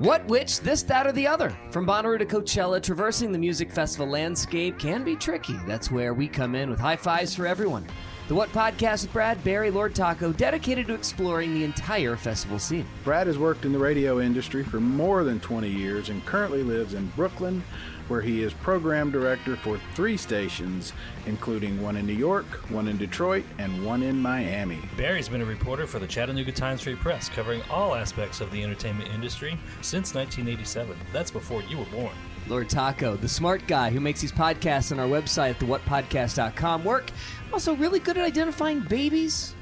What, which, this, that, or the other? From Bonnaroo to Coachella, traversing the music festival landscape can be tricky. That's where we come in with high fives for everyone. The What Podcast with Brad, Barry, Lord Taco, dedicated to exploring the entire festival scene. Brad has worked in the radio industry for more than 20 years and currently lives in Brooklyn, where he is program director for three stations, including one in New York, one in Detroit, and one in Miami. Barry's been a reporter for the Chattanooga Times Free Press, covering all aspects of the entertainment industry since 1987. That's before you were born. Lord Taco, the smart guy who makes these podcasts on our website at thewhatpodcast.com work. Also, really good at identifying babies,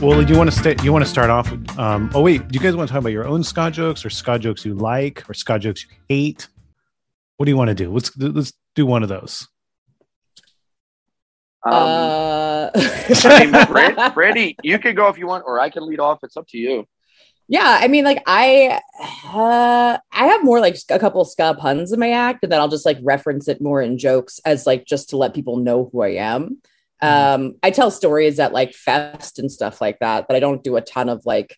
Well, do you want to stay? You want to start off? With, um, oh wait, do you guys want to talk about your own ska jokes or ska jokes you like or ska jokes you hate? What do you want to do? Let's let's do one of those. Um, uh, I mean, Brad, Brandie, you can go if you want, or I can lead off. It's up to you. yeah, I mean, like I, uh, I have more like a couple ska puns in my act, and then I'll just like reference it more in jokes as like just to let people know who I am. Um, I tell stories at like fest and stuff like that, but I don't do a ton of like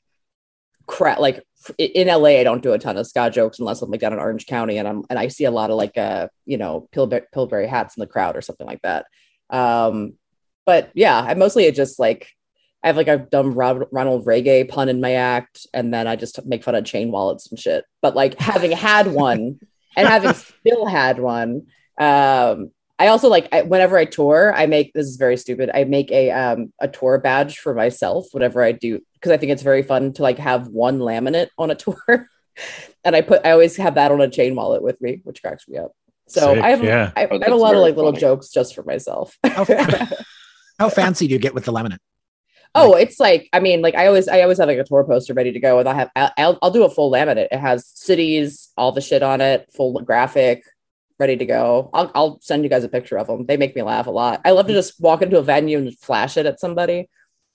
crap. Like in LA, I don't do a ton of ska jokes unless I'm like down in Orange County, and I'm and I see a lot of like uh, you know, Pillsbury, Pillsbury hats in the crowd or something like that. Um, but yeah, I mostly it just like I have like a dumb Ronald Reggae pun in my act, and then I just make fun of chain wallets and shit. But like having had one and having still had one, um, I also like I, whenever I tour, I make this is very stupid. I make a um a tour badge for myself whenever I do because I think it's very fun to like have one laminate on a tour, and I put I always have that on a chain wallet with me, which cracks me up. So Sick, I have yeah. I, Oh, I have a lot of very like little funny. jokes just for myself. How, how fancy do you get with the laminate? Oh, it's like I mean, like I always I always have like a tour poster ready to go, and I have I'll, I'll I'll do a full laminate. It has cities, all the shit on it, full graphic, ready to go. I'll I'll send you guys a picture of them. They make me laugh a lot. I love to just walk into a venue and flash it at somebody.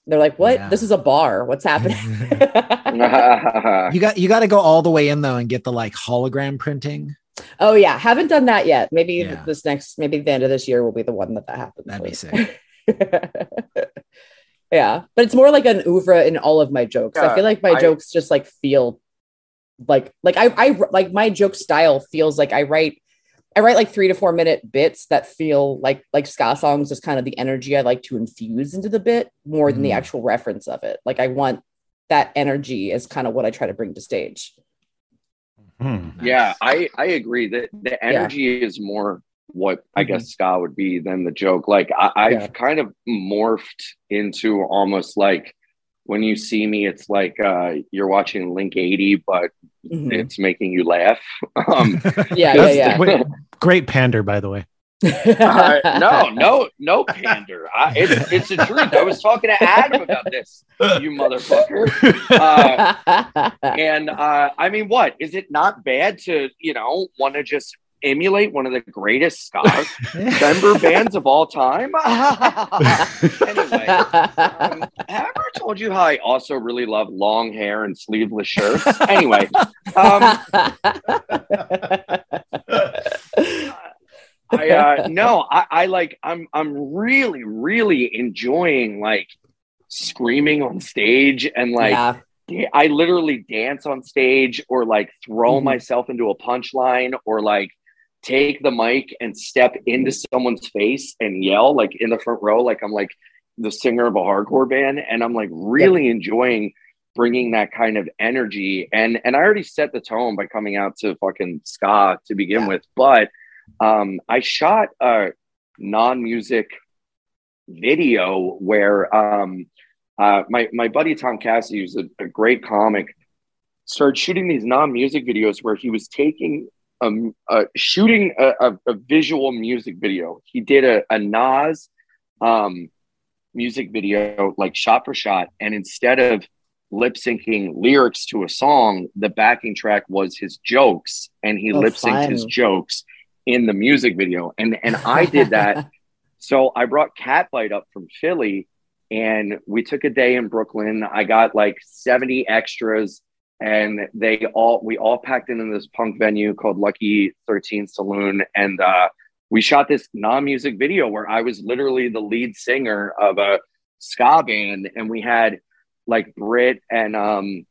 They're like, "What? Yeah. This is a bar. What's happening?" You got you got to go all the way in though and get the like hologram printing. oh yeah, haven't done that yet. Maybe Yeah. this next, maybe the end of this year will be the one that that happens. That'd be sick. yeah, but it's more like an oeuvre in all of my jokes. I feel like my I- jokes just like feel like like I I like my joke style feels like I write I write like three to four minute bits that feel like like ska songs, just kind of the energy I like to infuse into the bit more than the Mm. actual reference of it. Like I want that energy is kind of what I try to bring to stage. Hmm. Yeah, I I agree that the energy is more what I guess ska would be than the joke. Like I, I've Yeah. kind of morphed into almost like when you see me, it's like uh, you're watching Link 80, but Mhm. it's making you laugh. Um, Yeah, yeah, That's- yeah. wait, great pander, by the way. uh, no, no, no pander. I, it's it's the truth. I was talking to Adam about this, you motherfucker. Uh, and uh, I mean, what is it not bad to you know want to just emulate one of the greatest ska member bands of all time? anyway, um, have I ever told you how I also really love long hair and sleeveless shirts? Anyway, um, I uh, no, I, I like I'm I'm really really enjoying like screaming on stage and like yeah. I literally dance on stage or like throw Mhm. myself into a punchline or like take the mic and step into someone's face and yell like in the front row like I'm like the singer of a hardcore band, and I'm like really enjoying bringing that kind of energy. And and I already set the tone by coming out to fucking ska to begin Yeah. with, but um, I shot a non-music video where um, uh, my my buddy Tom Cassidy, who's a, a great comic, started shooting these non-music videos where he was taking um uh, shooting a, a, a visual music video. He did a, a Nas um music video like shot for shot, and instead of lip syncing lyrics to a song, the backing track was his jokes, and he Oh, lip synced his jokes in the music video. And and I did that. so I brought Catbite up from Philly, and we took a day in Brooklyn. I got like seventy extras, and they all we all packed in in this punk venue called Lucky Thirteen Saloon, and uh, we shot this non-music video where I was literally the lead singer of a ska band, and we had like Britt and um,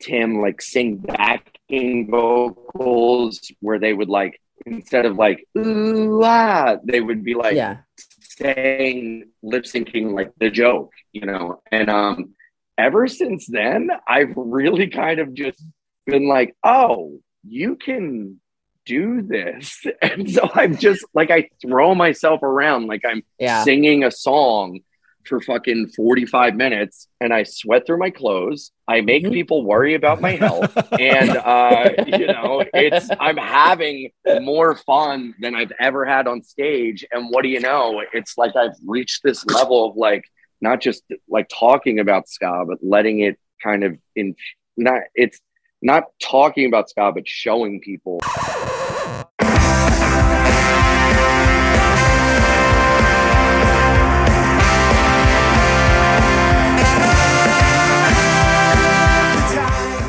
Tim like sing backing vocals where they would like instead of like ooh ah, they would be like yeah. saying lip syncing like the joke, you know. And um ever since then, I've really kind of just been like, oh, you can do this. And so I'm just like I throw myself around like I'm Yeah. singing a song for fucking 45 minutes and I sweat through my clothes. I make Mhm. people worry about my health and uh you know it's i'm having more fun than i've ever had on stage and what do you know it's like i've reached this level of like not just like talking about ska but letting it kind of in not it's not talking about ska but showing people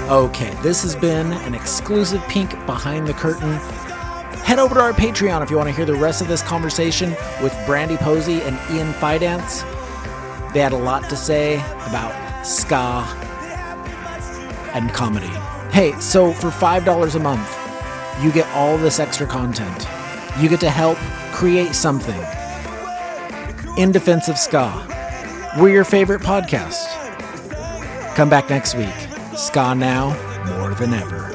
Okay, this has been an exclusive peek behind the curtain. Head over to our Patreon if you want to hear the rest of this conversation with Brandie Posey and Ian Fidance. They had a lot to say about ska and comedy. Hey, so for $5 a month, you get all this extra content. You get to help create something in defense of ska. We're your favorite podcast. Come back next week. Ska now more than ever.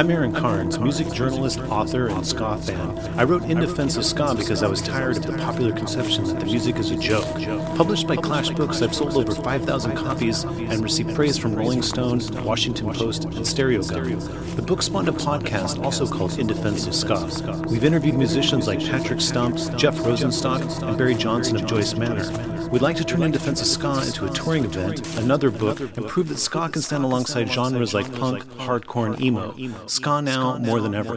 I'm Aaron Carnes, music journalist, author, and ska fan. I wrote In Defense of Ska because I was tired of the popular conception that the music is a joke. Published by Clash Books, I've sold over 5,000 copies and received praise from Rolling Stone, Washington Post, and Stereogum. The book spawned a podcast also called In Defense of Ska. We've interviewed musicians like Patrick Stump, Jeff Rosenstock, and Barry Johnson of Joyce Manor. We'd like to turn In Defense of Ska into a touring event, another book, and prove that ska can stand alongside genres like punk, hardcore, and emo. Ska now more than ever.